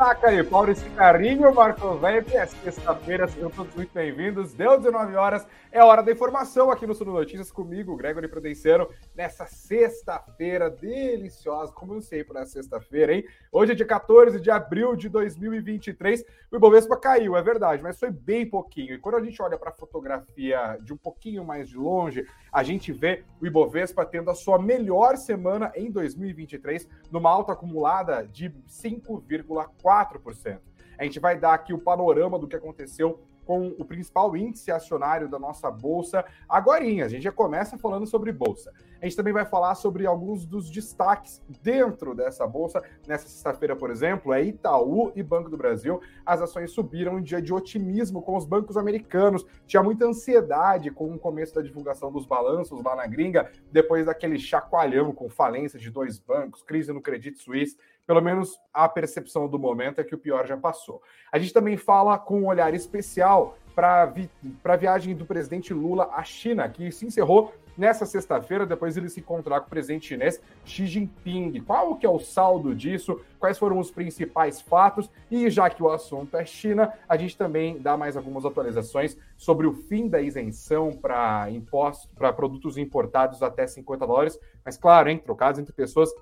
Taca aí, Paulo Cicarinho, Marco Vep, é sexta-feira, sejam todos muito bem-vindos. Deu 19 horas, é hora da informação aqui no Sul Notícias comigo, Gregory Prudenciano, nessa sexta-feira deliciosa, como eu sei para sexta-feira, hein? Hoje é dia 14 de abril de 2023. O Ibovespa caiu, é verdade, mas foi bem pouquinho. E quando a gente olha para a fotografia de um pouquinho mais de longe, a gente vê o Ibovespa tendo a sua melhor semana em 2023, numa alta acumulada de 5,4%. 4%. A gente vai dar aqui o panorama do que aconteceu com o principal índice acionário da nossa bolsa agora. A gente já começa falando sobre bolsa. A gente também vai falar sobre alguns dos destaques dentro dessa bolsa. Nessa sexta-feira, por exemplo, é Itaú e Banco do Brasil. As ações subiram em dia de otimismo com os bancos americanos. Tinha muita ansiedade com o começo da divulgação dos balanços lá na gringa, depois daquele chacoalhão com falência de dois bancos, crise no Credit Suisse pelo menos a percepção do momento é que o pior já passou. A gente também fala com um olhar especial para vi a viagem do presidente Lula à China, que se encerrou nessa sexta-feira, depois ele se encontrar com o presidente chinês Xi Jinping. Qual que é o saldo disso? Quais foram os principais fatos? E já que o assunto é China, a gente também dá mais algumas atualizações sobre o fim da isenção para impostos para produtos importados até 50 dólares, mas claro, hein, trocados entre pessoas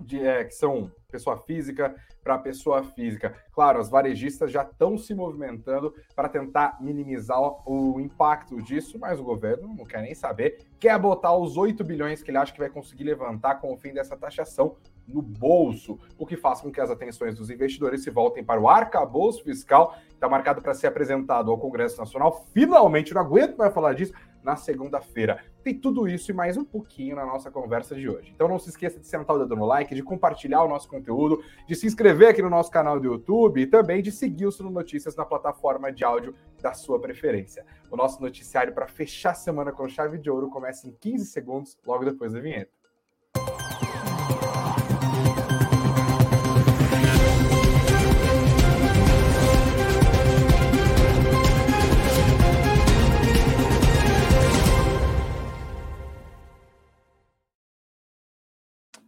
de, é, que são pessoa física para pessoa física. Claro, as varejistas já estão se movimentando para tentar minimizar o impacto disso, mas o governo não quer nem saber, quer botar os 8 bilhões que ele acha que vai conseguir levantar com o fim dessa taxação no bolso, o que faz com que as atenções dos investidores se voltem para o arcabouço fiscal, que está marcado para ser apresentado ao Congresso Nacional. Finalmente, não aguento mais falar disso, na segunda-feira. Tem tudo isso e mais um pouquinho na nossa conversa de hoje. Então não se esqueça de sentar o dedo no like, de compartilhar o nosso conteúdo, de se inscrever aqui no nosso canal do YouTube e também de seguir o Suno Notícias na plataforma de áudio da sua preferência. O nosso noticiário para fechar a semana com chave de ouro começa em 15 segundos, logo depois da vinheta.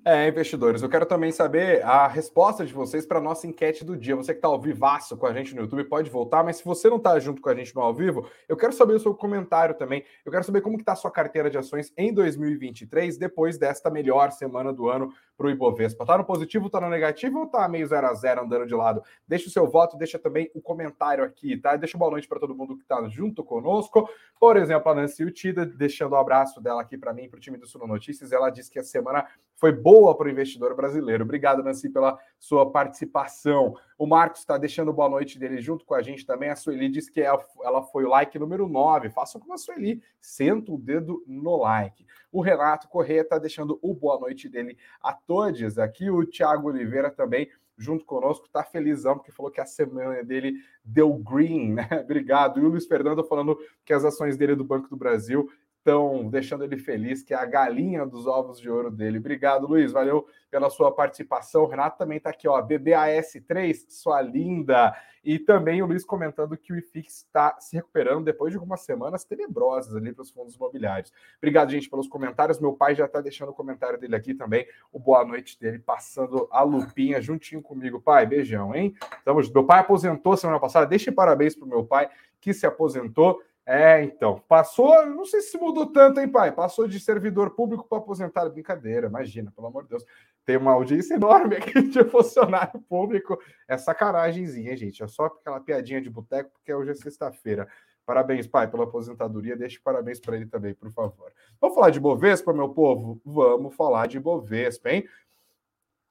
É, investidores, eu quero também saber a resposta de vocês para a nossa enquete do dia. Você que está ao vivaço com a gente no YouTube pode voltar, mas se você não está junto com a gente no ao vivo, eu quero saber o seu comentário também. Eu quero saber como está a sua carteira de ações em 2023, depois desta melhor semana do ano para o Ibovespa. Está no positivo, está no negativo ou está meio 0 a 0 andando de lado? Deixa o seu voto, deixa também o comentário aqui, tá? Deixa boa noite para todo mundo que está junto conosco. Por exemplo, a Nancy Utida, deixando o um abraço dela aqui para mim, para o time do Suno Notícias. Ela disse que a semana foi boa para o investidor brasileiro. Obrigado, Nancy, pela sua participação. O Marcos está deixando boa noite dele junto com a gente também. A Sueli diz que ela foi o like número 9. Façam como a Sueli, senta o dedo no like. O Renato Corrêa está deixando o boa noite dele a todos. Aqui o Thiago Oliveira também junto conosco, tá felizão, porque falou que a semana dele deu green, né? Obrigado. E o Luiz Fernando falando que as ações dele do Banco do Brasil estão deixando ele feliz, que é a galinha dos ovos de ouro dele. Obrigado, Luiz. Valeu pela sua participação. O Renato também está aqui, ó. BBAS3, sua linda. E também o Luiz comentando que o IFIX está se recuperando depois de algumas semanas tenebrosas ali para os fundos imobiliários. Obrigado, gente, pelos comentários. Meu pai já está deixando o comentário dele aqui também. O boa noite dele, passando a lupinha juntinho comigo. Pai, beijão, hein? Estamos... Meu pai aposentou semana passada. Deixe parabéns para o meu pai que se aposentou. É, então, passou, não sei se mudou tanto, hein, pai? Passou de servidor público para aposentado. Brincadeira, imagina, pelo amor de Deus. Tem uma audiência enorme aqui de funcionário público. É sacanagemzinha, gente. É só aquela piadinha de boteco, porque hoje é sexta-feira. Parabéns, pai, pela aposentadoria. Deixe parabéns para ele também, por favor. Vamos falar de Bovespa, meu povo? Vamos falar de Bovespa, hein?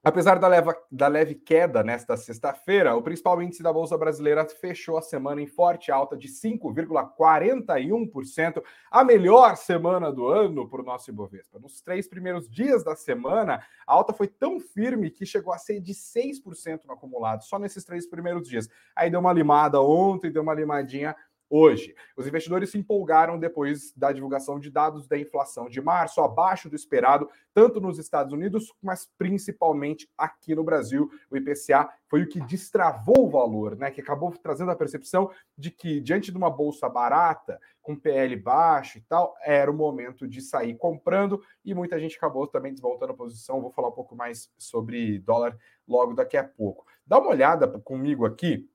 Apesar da, leva, da leve queda nesta sexta-feira, o principal índice da Bolsa Brasileira fechou a semana em forte alta de 5,41%, a melhor semana do ano para o nosso Ibovespa. Nos três primeiros dias da semana, a alta foi tão firme que chegou a ser de 6% no acumulado, só nesses três primeiros dias. Aí deu uma limada ontem, deu uma limadinha hoje. Os investidores se empolgaram depois da divulgação de dados da inflação de março, abaixo do esperado, tanto nos Estados Unidos, mas principalmente aqui no Brasil. O IPCA foi o que destravou o valor, né? Que acabou trazendo a percepção de que, diante de uma bolsa barata, com PL baixo e tal, era o momento de sair comprando e muita gente acabou também desvoltando a posição. Vou falar um pouco mais sobre dólar logo daqui a pouco. Dá uma olhada comigo aqui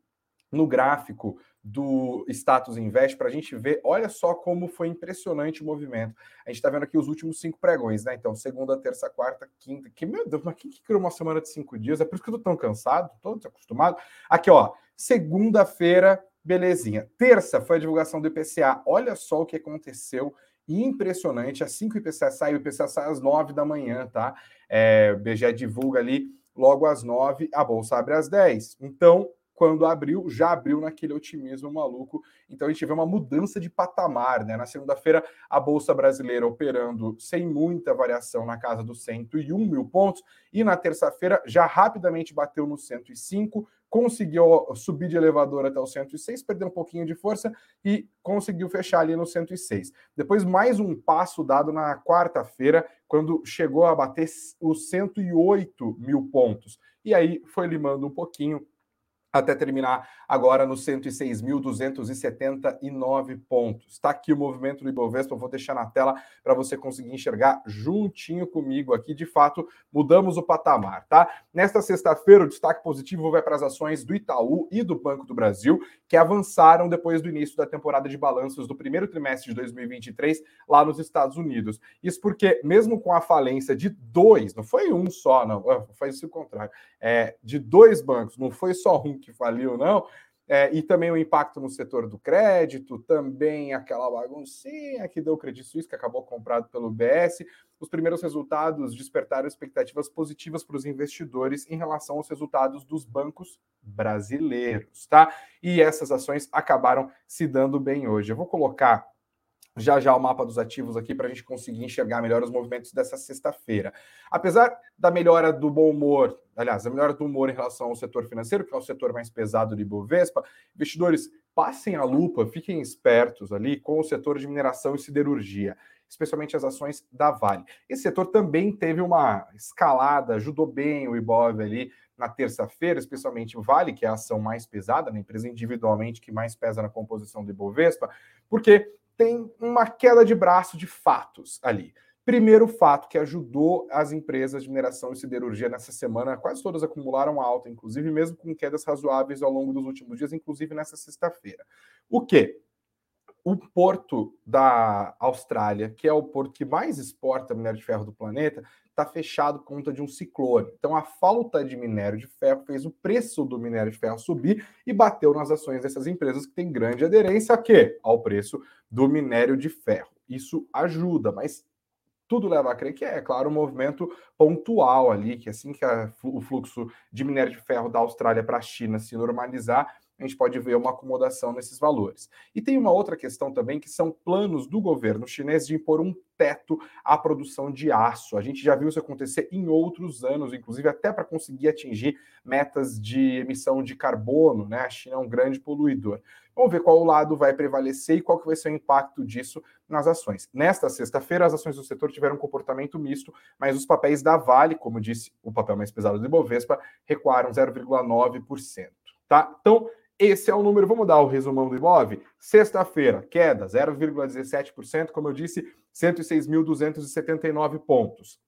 no gráfico do Status Invest para a gente ver, olha só como foi impressionante o movimento. A gente está vendo aqui os últimos cinco pregões, né? Então, segunda, terça, quarta, quinta. Que, meu Deus, mas quem que criou uma semana de cinco dias? É por isso que eu tô tão cansado, tô desacostumado. Aqui, ó, segunda-feira, belezinha. Terça foi a divulgação do IPCA. Olha só o que aconteceu. Impressionante. Assim que o IPCA sai, o IPCA sai às nove da manhã, tá? É, o BGE divulga ali logo às nove, a bolsa abre às dez. Então, quando abriu, já abriu naquele otimismo maluco. Então a gente vê uma mudança de patamar, né? Na segunda-feira, a Bolsa Brasileira operando sem muita variação na casa dos 101 mil pontos, e na terça-feira já rapidamente bateu no 105, conseguiu subir de elevador até o 106, perdeu um pouquinho de força e conseguiu fechar ali no 106. Depois, mais um passo dado na quarta-feira, quando chegou a bater os 108 mil pontos. E aí foi limando um pouquinho até terminar agora nos 106.279 pontos. Está aqui o movimento do Ibovespa, vou deixar na tela para você conseguir enxergar juntinho comigo aqui. De fato, mudamos o patamar, tá? Nesta sexta-feira, o destaque positivo vai para as ações do Itaú e do Banco do Brasil, que avançaram depois do início da temporada de balanços do primeiro trimestre de 2023 lá nos Estados Unidos. Isso porque, mesmo com a falência de dois, não foi um só, não, foi o contrário, é, de dois bancos, não foi só um que faliu, não. É, e também o impacto no setor do crédito, também aquela baguncinha que deu o Credit Suisse, que acabou comprado pelo BS. Os primeiros resultados despertaram expectativas positivas para os investidores em relação aos resultados dos bancos brasileiros, tá? E essas ações acabaram se dando bem hoje. Eu vou colocar já já o mapa dos ativos aqui para a gente conseguir enxergar melhor os movimentos dessa sexta-feira. Apesar da melhora do bom humor, aliás, a melhora do humor em relação ao setor financeiro, que é o setor mais pesado de Bovespa, investidores passem a lupa, fiquem espertos ali com o setor de mineração e siderurgia, especialmente as ações da Vale. Esse setor também teve uma escalada, ajudou bem o Ibov ali na terça-feira, especialmente Vale, que é a ação mais pesada, na empresa individualmente que mais pesa na composição do Ibovespa, porque tem uma queda de braço de fatos ali. Primeiro fato que ajudou as empresas de mineração e siderurgia nessa semana, quase todas acumularam alta, inclusive mesmo com quedas razoáveis ao longo dos últimos dias, inclusive nessa sexta-feira. O que? O porto da Austrália, que é o porto que mais exporta minério de ferro do planeta, está fechado por conta de um ciclone. Então, a falta de minério de ferro fez o preço do minério de ferro subir e bateu nas ações dessas empresas que têm grande aderência a quê? Ao preço do minério de ferro. Isso ajuda, mas tudo leva a crer que é, é claro, um movimento pontual ali, que assim que a, o fluxo de minério de ferro da Austrália para a China se normalizar, a gente pode ver uma acomodação nesses valores. E tem uma outra questão também, que são planos do governo chinês de impor um teto à produção de aço. A gente já viu isso acontecer em outros anos, inclusive até para conseguir atingir metas de emissão de carbono, né? A China é um grande poluidor. Vamos ver qual lado vai prevalecer e qual que vai ser o impacto disso nas ações. Nesta sexta-feira, as ações do setor tiveram um comportamento misto, mas os papéis da Vale, como disse o papel mais pesado do Ibovespa, recuaram 0,9%. Tá? Então, esse é o número, vamos dar o resumão do Ibov. Sexta-feira, queda 0,17%, como eu disse, 106.279 pontos.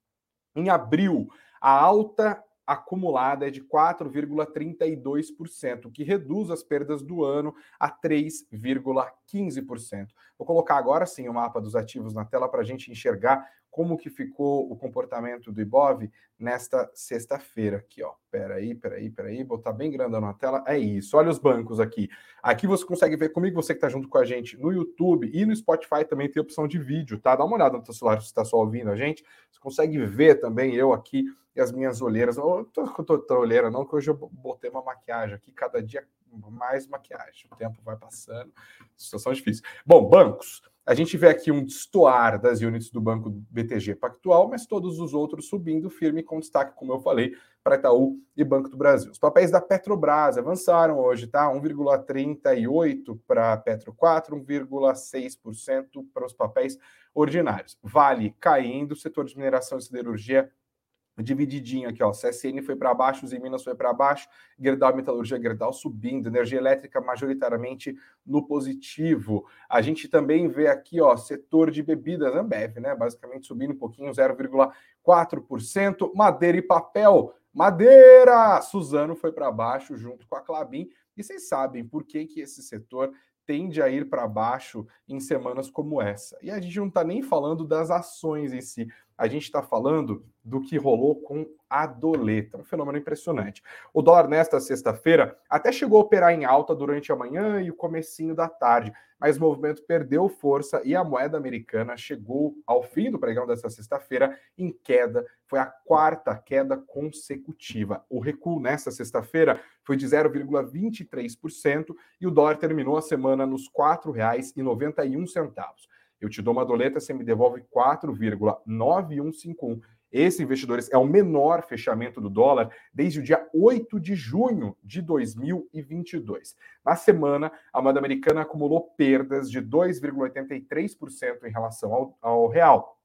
Em abril, a alta acumulada é de 4,32%, o que reduz as perdas do ano a 3,15%. Vou colocar agora sim o mapa dos ativos na tela para a gente enxergar como que ficou o comportamento do Ibov nesta sexta-feira aqui, ó. Peraí, peraí, peraí, botar bem grandão na tela. É isso. Olha os bancos aqui. Aqui você consegue ver comigo, você que está junto com a gente no YouTube e no Spotify também tem opção de vídeo, tá? Dá uma olhada no seu celular se está só ouvindo a gente. Você consegue ver também eu aqui e as minhas olheiras. Não tô com olheira não, que hoje eu botei uma maquiagem aqui, cada dia mais maquiagem. O tempo vai passando, situação difícil. Bom, bancos. A gente vê aqui um destoar das units do Banco BTG Pactual, mas todos os outros subindo firme com destaque, como eu falei, para Itaú e Banco do Brasil. Os papéis da Petrobras avançaram hoje, tá? 1,38 para Petro 4, 1,6% para os papéis ordinários. Vale caindo, setor de mineração e siderurgia divididinho aqui, ó. CSN foi para baixo, os Minas foi para baixo, Gerdau Metalurgia, Gerdau subindo, energia elétrica majoritariamente no positivo. A gente também vê aqui, ó, setor de bebidas, Ambev, né? Basicamente subindo um pouquinho, 0,4%. Madeira e papel, madeira! Suzano foi para baixo junto com a Clabin. E vocês sabem por que, que esse setor tende a ir para baixo em semanas como essa. E a gente não está nem falando das ações em si, a gente está falando do que rolou com a doleta, um fenômeno impressionante. O dólar nesta sexta-feira até chegou a operar em alta durante a manhã e o comecinho da tarde, mas o movimento perdeu força e a moeda americana chegou ao fim do pregão desta sexta-feira em queda. Foi a quarta queda consecutiva. O recuo nesta sexta-feira foi de 0,23% e o dólar terminou a semana nos R$ 4,91. Eu te dou uma doleta, você me devolve 4,9151 esse, investidores, é o menor fechamento do dólar desde o dia 8 de junho de 2022. Na semana, a moeda americana acumulou perdas de 2,83% em relação ao, ao real.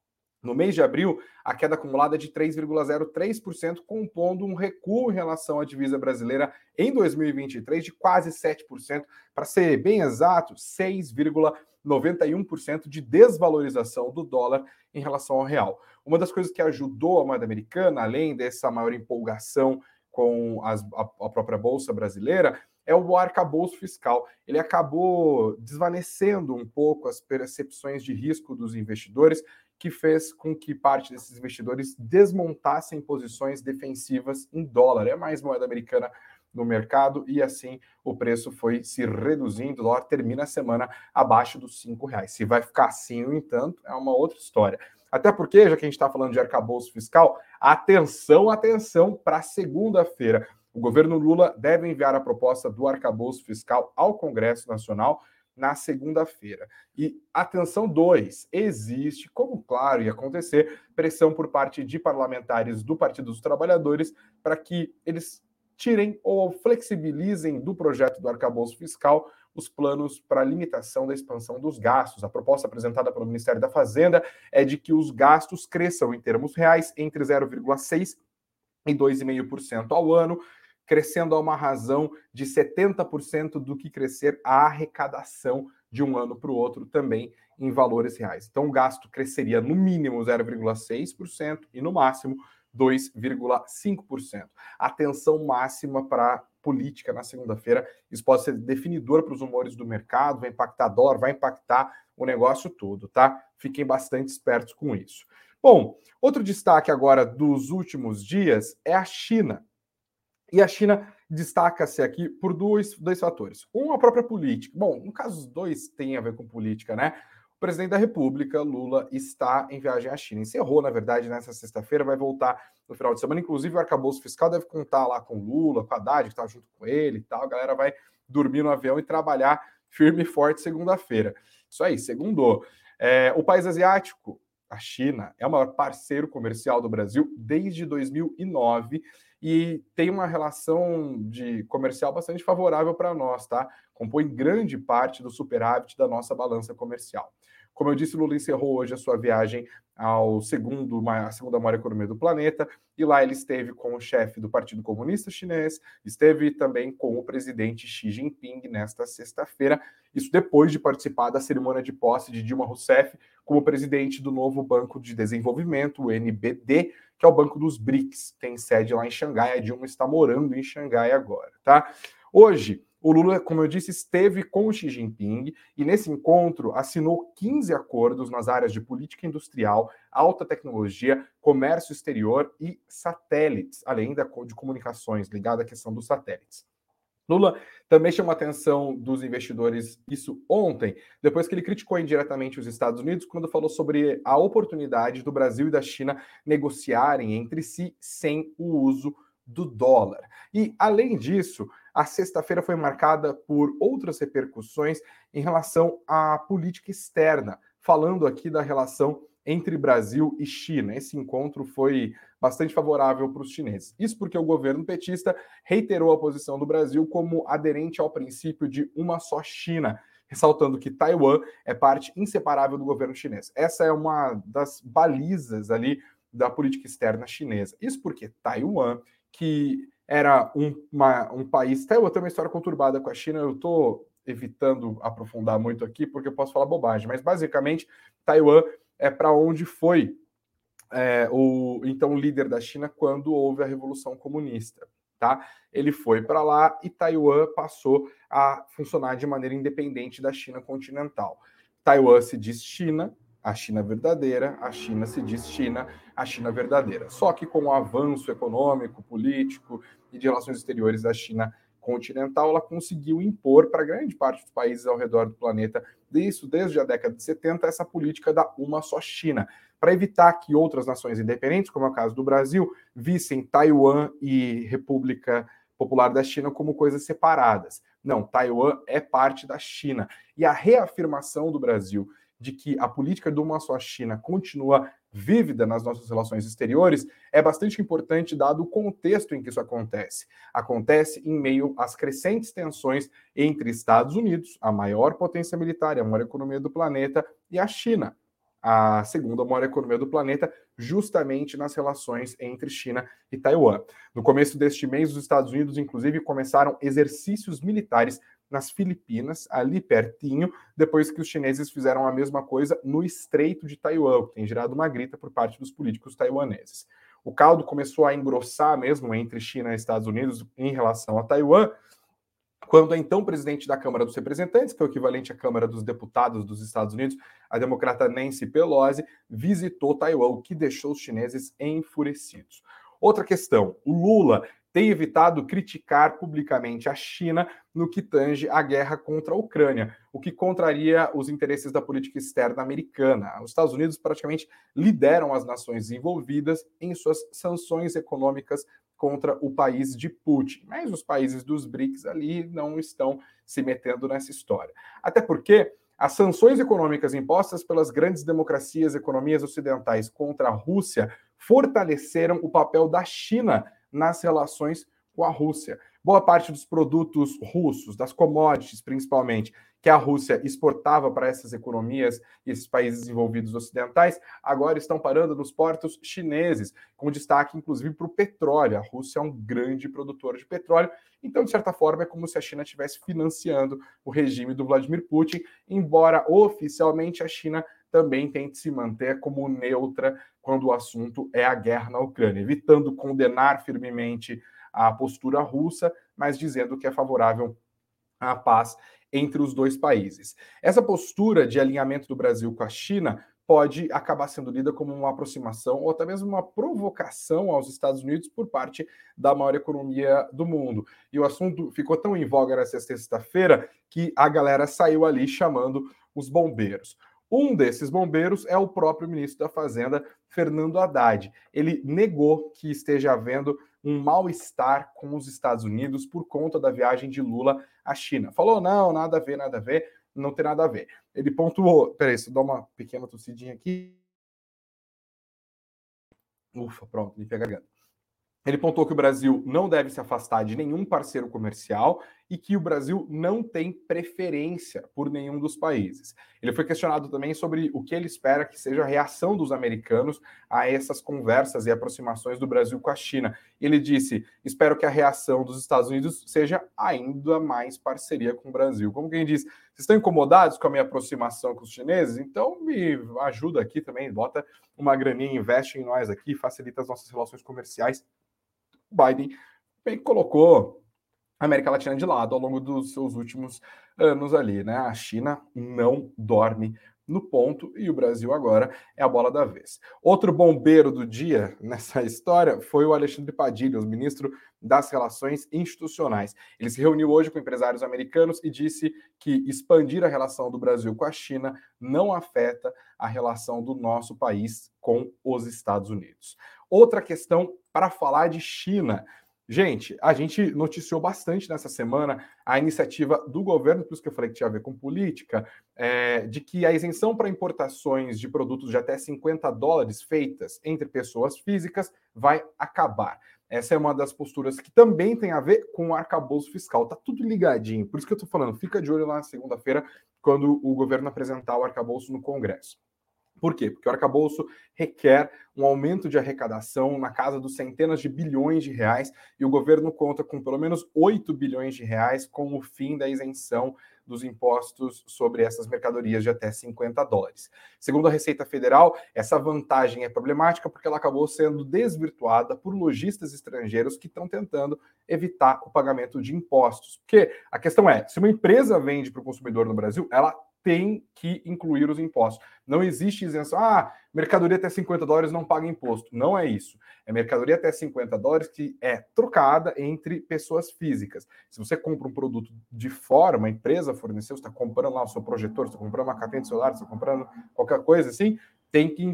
No mês de abril, a queda acumulada é de 3,03%, compondo um recuo em relação à divisa brasileira em 2023 de quase 7%, para ser bem exato, 6,91% de desvalorização do dólar em relação ao real. Uma das coisas que ajudou a moeda americana, além dessa maior empolgação com as, a, a própria bolsa brasileira, é o arcabouço fiscal. Ele acabou desvanecendo um pouco as percepções de risco dos investidores, que fez com que parte desses investidores desmontassem posições defensivas em dólar. É mais moeda americana no mercado e assim o preço foi se reduzindo. O dólar termina a semana abaixo dos cinco reais. Se vai ficar assim, no entanto, é uma outra história. Até porque, já que a gente está falando de arcabouço fiscal, atenção, atenção para segunda-feira. O governo Lula deve enviar a proposta do arcabouço fiscal ao Congresso Nacional na segunda-feira. E atenção dois, existe, como claro ia acontecer, pressão por parte de parlamentares do Partido dos Trabalhadores para que eles tirem ou flexibilizem do projeto do arcabouço fiscal os planos para limitação da expansão dos gastos. A proposta apresentada pelo Ministério da Fazenda é de que os gastos cresçam em termos reais entre 0,6% e 2,5% ao ano, crescendo a uma razão de 70% do que crescer a arrecadação de um ano para o outro também em valores reais. Então, o gasto cresceria no mínimo 0,6% e no máximo 2,5%. Atenção máxima para política na segunda-feira. Isso pode ser definidor para os humores do mercado, vai impactar dólar, vai impactar o negócio todo, tá? Fiquem bastante espertos com isso. Bom, outro destaque agora dos últimos dias é a China. E a China destaca-se aqui por dois, dois fatores. Um, a própria política. Bom, no caso, os dois têm a ver com política, né? O presidente da República, Lula, está em viagem à China. Encerrou, na verdade, nessa sexta-feira, vai voltar no final de semana. Inclusive, o arcabouço fiscal deve contar lá com Lula, com a Haddad, que está junto com ele e tal. A galera vai dormir no avião e trabalhar firme e forte segunda-feira. Isso aí, segundo. É, o país asiático, a China, é o maior parceiro comercial do Brasil desde 2009 e tem uma relação de comercial bastante favorável para nós, tá? Compõe grande parte do superávit da nossa balança comercial. Como eu disse, Lula encerrou hoje a sua viagem ao segundo, a segunda maior economia do planeta, e lá ele esteve com o chefe do Partido Comunista Chinês, esteve também com o presidente Xi Jinping nesta sexta-feira, isso depois de participar da cerimônia de posse de Dilma Rousseff como presidente do novo Banco de Desenvolvimento, o NBD, que é o Banco dos BRICS, tem sede lá em Xangai, a Dilma está morando em Xangai agora, tá? Hoje, o Lula, como eu disse, esteve com o Xi Jinping e nesse encontro assinou 15 acordos nas áreas de política industrial, alta tecnologia, comércio exterior e satélites, além de comunicações ligada à questão dos satélites. Lula também chamou a atenção dos investidores isso ontem, depois que ele criticou indiretamente os Estados Unidos quando falou sobre a oportunidade do Brasil e da China negociarem entre si sem o uso do dólar. E, além disso, a sexta-feira foi marcada por outras repercussões em relação à política externa, falando aqui da relação entre Brasil e China. Esse encontro foi bastante favorável para os chineses. Isso porque o governo petista reiterou a posição do Brasil como aderente ao princípio de uma só China, ressaltando que Taiwan é parte inseparável do governo chinês. Essa é uma das balizas ali da política externa chinesa. Isso porque Taiwan, que era um, uma, um país. Taiwan tem uma história conturbada com a China, eu estou evitando aprofundar muito aqui, porque eu posso falar bobagem, mas basicamente Taiwan é para onde foi é, o então líder da China quando houve a Revolução Comunista. Tá? Ele foi para lá e Taiwan passou a funcionar de maneira independente da China continental. Taiwan se diz China, a China verdadeira, a China se diz China, a China verdadeira. Só que com o avanço econômico, político e de relações exteriores da China continental, ela conseguiu impor para grande parte dos países ao redor do planeta, isso desde a década de 70, essa política da uma só China, para evitar que outras nações independentes, como é o caso do Brasil, vissem Taiwan e República Popular da China como coisas separadas. Não, Taiwan é parte da China. E a reafirmação do Brasil de que a política de uma só China continua vívida nas nossas relações exteriores é bastante importante dado o contexto em que isso acontece. Acontece em meio às crescentes tensões entre Estados Unidos, a maior potência militar e a maior economia do planeta, e a China, a segunda maior economia do planeta, justamente nas relações entre China e Taiwan. No começo deste mês, os Estados Unidos, inclusive, começaram exercícios militares nas Filipinas, ali pertinho, depois que os chineses fizeram a mesma coisa no Estreito de Taiwan, que tem gerado uma grita por parte dos políticos taiwaneses. O caldo começou a engrossar mesmo entre China e Estados Unidos em relação a Taiwan, quando a então presidente da Câmara dos Representantes, que é o equivalente à Câmara dos Deputados dos Estados Unidos, a democrata Nancy Pelosi, visitou Taiwan, o que deixou os chineses enfurecidos. Outra questão: o Lula tem evitado criticar publicamente a China no que tange a guerra contra a Ucrânia, o que contraria os interesses da política externa americana. Os Estados Unidos praticamente lideram as nações envolvidas em suas sanções econômicas contra o país de Putin, mas os países dos BRICS ali não estão se metendo nessa história. Até porque as sanções econômicas impostas pelas grandes democracias, economias ocidentais contra a Rússia fortaleceram o papel da China nas relações com a Rússia. Boa parte dos produtos russos, das commodities principalmente, que a Rússia exportava para essas economias e esses países desenvolvidos ocidentais, agora estão parando nos portos chineses, com destaque inclusive para o petróleo. A Rússia é um grande produtor de petróleo, então, de certa forma, é como se a China estivesse financiando o regime do Vladimir Putin, embora oficialmente a China também tente se manter como neutra quando o assunto é a guerra na Ucrânia, evitando condenar firmemente a postura russa, mas dizendo que é favorável à paz entre os dois países. Essa postura de alinhamento do Brasil com a China pode acabar sendo lida como uma aproximação ou até mesmo uma provocação aos Estados Unidos por parte da maior economia do mundo. E o assunto ficou tão em voga nessa sexta-feira que a galera saiu ali chamando os bombeiros. Um desses bombeiros é o próprio ministro da Fazenda, Fernando Haddad. Ele negou que esteja havendo um mal-estar com os Estados Unidos por conta da viagem de Lula à China. Falou: não, nada a ver, nada a ver, não tem nada a ver. Ele pontuou. Peraí, eu dar uma pequena tossidinha aqui. Ufa, pronto, pega a garganta. Ele pontuou que o Brasil não deve se afastar de nenhum parceiro comercial e que o Brasil não tem preferência por nenhum dos países. Ele foi questionado também sobre o que ele espera que seja a reação dos americanos a essas conversas e aproximações do Brasil com a China. Ele disse: Espero que a reação dos Estados Unidos seja ainda mais parceria com o Brasil. Como quem diz, vocês estão incomodados com a minha aproximação com os chineses? Então me ajuda aqui também, bota uma graninha, investe em nós aqui, facilita as nossas relações comerciais Biden bem, colocou a América Latina de lado ao longo dos seus últimos anos ali, né? A China não dorme no ponto e o Brasil agora é a bola da vez. Outro bombeiro do dia nessa história foi o Alexandre Padilha, o ministro das Relações Institucionais. Ele se reuniu hoje com empresários americanos e disse que expandir a relação do Brasil com a China não afeta a relação do nosso país com os Estados Unidos. Outra questão para falar de China. Gente, a gente noticiou bastante nessa semana a iniciativa do governo, por isso que eu falei que tinha a ver com política, é, de que a isenção para importações de produtos de até 50 dólares feitas entre pessoas físicas vai acabar. Essa é uma das posturas que também tem a ver com o arcabouço fiscal. Tá tudo ligadinho. Por isso que eu tô falando, fica de olho lá na segunda-feira, quando o governo apresentar o arcabouço no Congresso. Por quê? Porque o arcabouço requer um aumento de arrecadação na casa dos centenas de bilhões de reais e o governo conta com pelo menos 8 bilhões de reais com o fim da isenção dos impostos sobre essas mercadorias de até 50 dólares. Segundo a Receita Federal, essa vantagem é problemática porque ela acabou sendo desvirtuada por lojistas estrangeiros que estão tentando evitar o pagamento de impostos. Porque a questão é, se uma empresa vende para o consumidor no Brasil, ela tem que incluir os impostos. Não existe isenção. Ah, mercadoria até 50 dólares não paga imposto. Não é isso. É mercadoria até 50 dólares que é trocada entre pessoas físicas. Se você compra um produto de fora, uma empresa forneceu, você está comprando lá o seu projetor, você está comprando uma capinha de celular, você está comprando qualquer coisa assim, tem que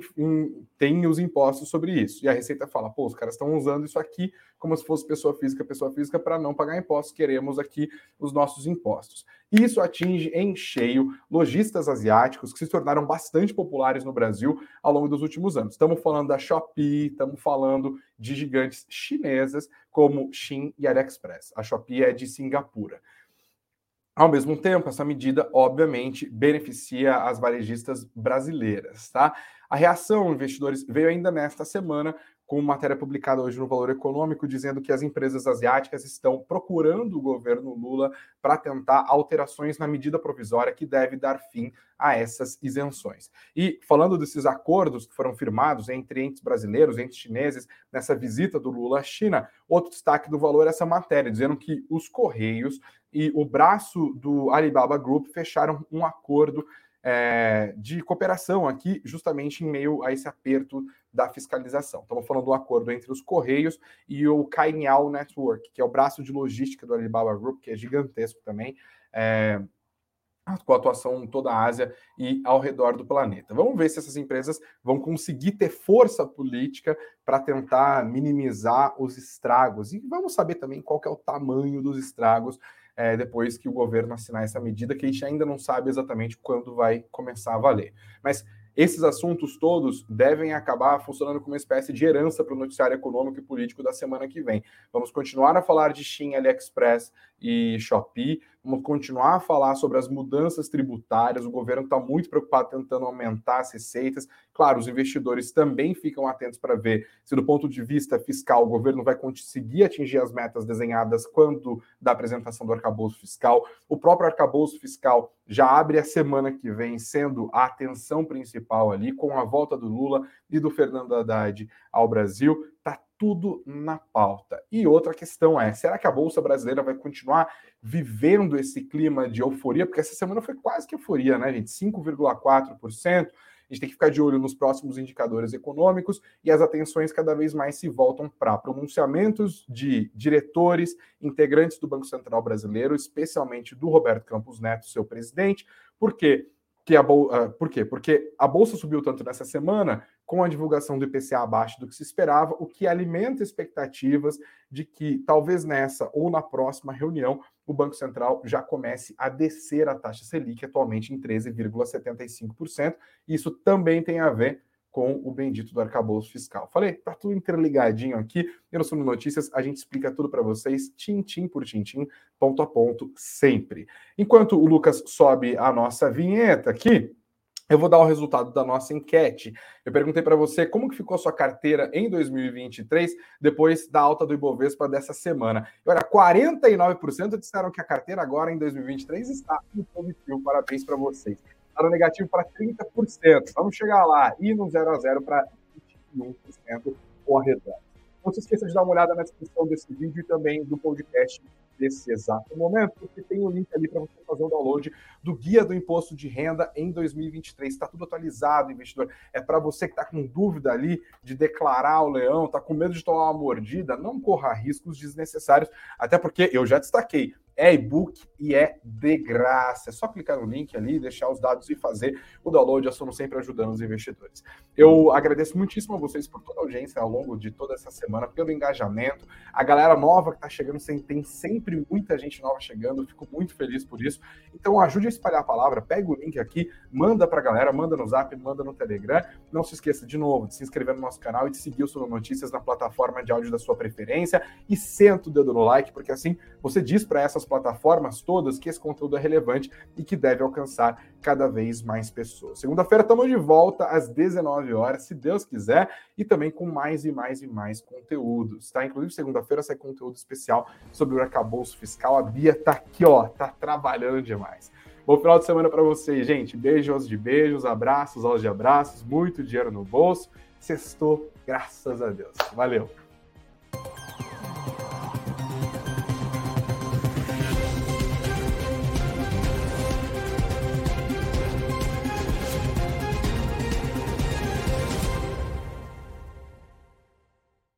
tem os impostos sobre isso. E a Receita fala, pô, os caras estão usando isso aqui como se fosse pessoa física, pessoa física, para não pagar impostos, queremos aqui os nossos impostos. Isso atinge em cheio lojistas asiáticos que se tornaram bastante populares no Brasil ao longo dos últimos anos. Estamos falando da Shopee, estamos falando de gigantes chinesas como Shein e AliExpress. A Shopee é de Singapura. Ao mesmo tempo, essa medida, obviamente, beneficia as varejistas brasileiras, tá? A reação, investidores, veio ainda nesta semana com matéria publicada hoje no Valor Econômico, dizendo que as empresas asiáticas estão procurando o governo Lula para tentar alterações na medida provisória que deve dar fim a essas isenções. E falando desses acordos que foram firmados entre entes brasileiros, entes chineses, nessa visita do Lula à China, outro destaque do valor é essa matéria, dizendo que os Correios e o braço do Alibaba Group fecharam um acordo é, de cooperação aqui, justamente em meio a esse aperto da fiscalização. Estamos falando do acordo entre os Correios e o Cainiao Network, que é o braço de logística do Alibaba Group, que é gigantesco também, é, com atuação em toda a Ásia e ao redor do planeta. Vamos ver se essas empresas vão conseguir ter força política para tentar minimizar os estragos. E vamos saber também qual é o tamanho dos estragos é, depois que o governo assinar essa medida, que a gente ainda não sabe exatamente quando vai começar a valer. Mas esses assuntos todos devem acabar funcionando como uma espécie de herança para o noticiário econômico e político da semana que vem. Vamos continuar a falar de Shein, AliExpress e Shopee, vamos continuar a falar sobre as mudanças tributárias. O governo está muito preocupado tentando aumentar as receitas. Claro, os investidores também ficam atentos para ver se, do ponto de vista fiscal, o governo vai conseguir atingir as metas desenhadas quando da apresentação do arcabouço fiscal. O próprio arcabouço fiscal já abre a semana que vem, sendo a atenção principal ali, com a volta do Lula e do Fernando Haddad ao Brasil. Está tudo na pauta. E outra questão é: será que a Bolsa Brasileira vai continuar vivendo esse clima de euforia? Porque essa semana foi quase que euforia, né, gente? 5,4%. A gente tem que ficar de olho nos próximos indicadores econômicos e as atenções cada vez mais se voltam para pronunciamentos de diretores, integrantes do Banco Central Brasileiro, especialmente do Roberto Campos Neto, seu presidente. Por quê? Que a. Uh, por quê? Porque a bolsa subiu tanto nessa semana com a divulgação do IPCA abaixo do que se esperava, o que alimenta expectativas de que talvez nessa ou na próxima reunião o Banco Central já comece a descer a taxa Selic, atualmente em 13,75%. Isso também tem a ver com o bendito do arcabouço fiscal. Falei, tá tudo interligadinho aqui. E no Sumo Notícias a gente explica tudo para vocês, tintim por tintim, ponto a ponto, sempre. Enquanto o Lucas sobe a nossa vinheta aqui, eu vou dar o resultado da nossa enquete. Eu perguntei para você como que ficou a sua carteira em 2023 depois da alta do Ibovespa dessa semana. E olha, 49% disseram que a carteira agora em 2023 está positivo. Parabéns para vocês. No negativo para 30%. Vamos chegar lá. E no 0 a 0 para 21% com a redonda. Não se esqueça de dar uma olhada na descrição desse vídeo e também do podcast desse exato momento, porque tem um link ali para você fazer o download do Guia do Imposto de Renda em 2023. Está tudo atualizado, investidor. É para você que está com dúvida ali de declarar o leão, está com medo de tomar uma mordida, não corra riscos desnecessários, até porque eu já destaquei É e-book e é de graça. É só clicar no link ali, deixar os dados e fazer o download. Eu somos sempre ajudando os investidores. Eu agradeço muitíssimo a vocês por toda a audiência ao longo de toda essa semana, pelo engajamento. A galera nova que está chegando, tem sempre muita gente nova chegando. Fico muito feliz por isso. Então ajude a espalhar a palavra. Pega o link aqui, manda para a galera, manda no Zap, manda no Telegram. Não se esqueça de novo de se inscrever no nosso canal e de seguir o Suno Notícias na plataforma de áudio da sua preferência e senta o dedo no like, porque assim você diz para essas plataformas todas que esse conteúdo é relevante e que deve alcançar cada vez mais pessoas. Segunda-feira estamos de volta às 19 horas, se Deus quiser, e também com mais e mais e mais conteúdos, tá? Inclusive segunda-feira sai conteúdo especial sobre o arcabouço fiscal. A Bia tá aqui, ó, tá trabalhando demais. Bom final de semana para vocês, gente. Beijos de beijos, abraços aos de abraços, muito dinheiro no bolso. Sextou, graças a Deus. Valeu.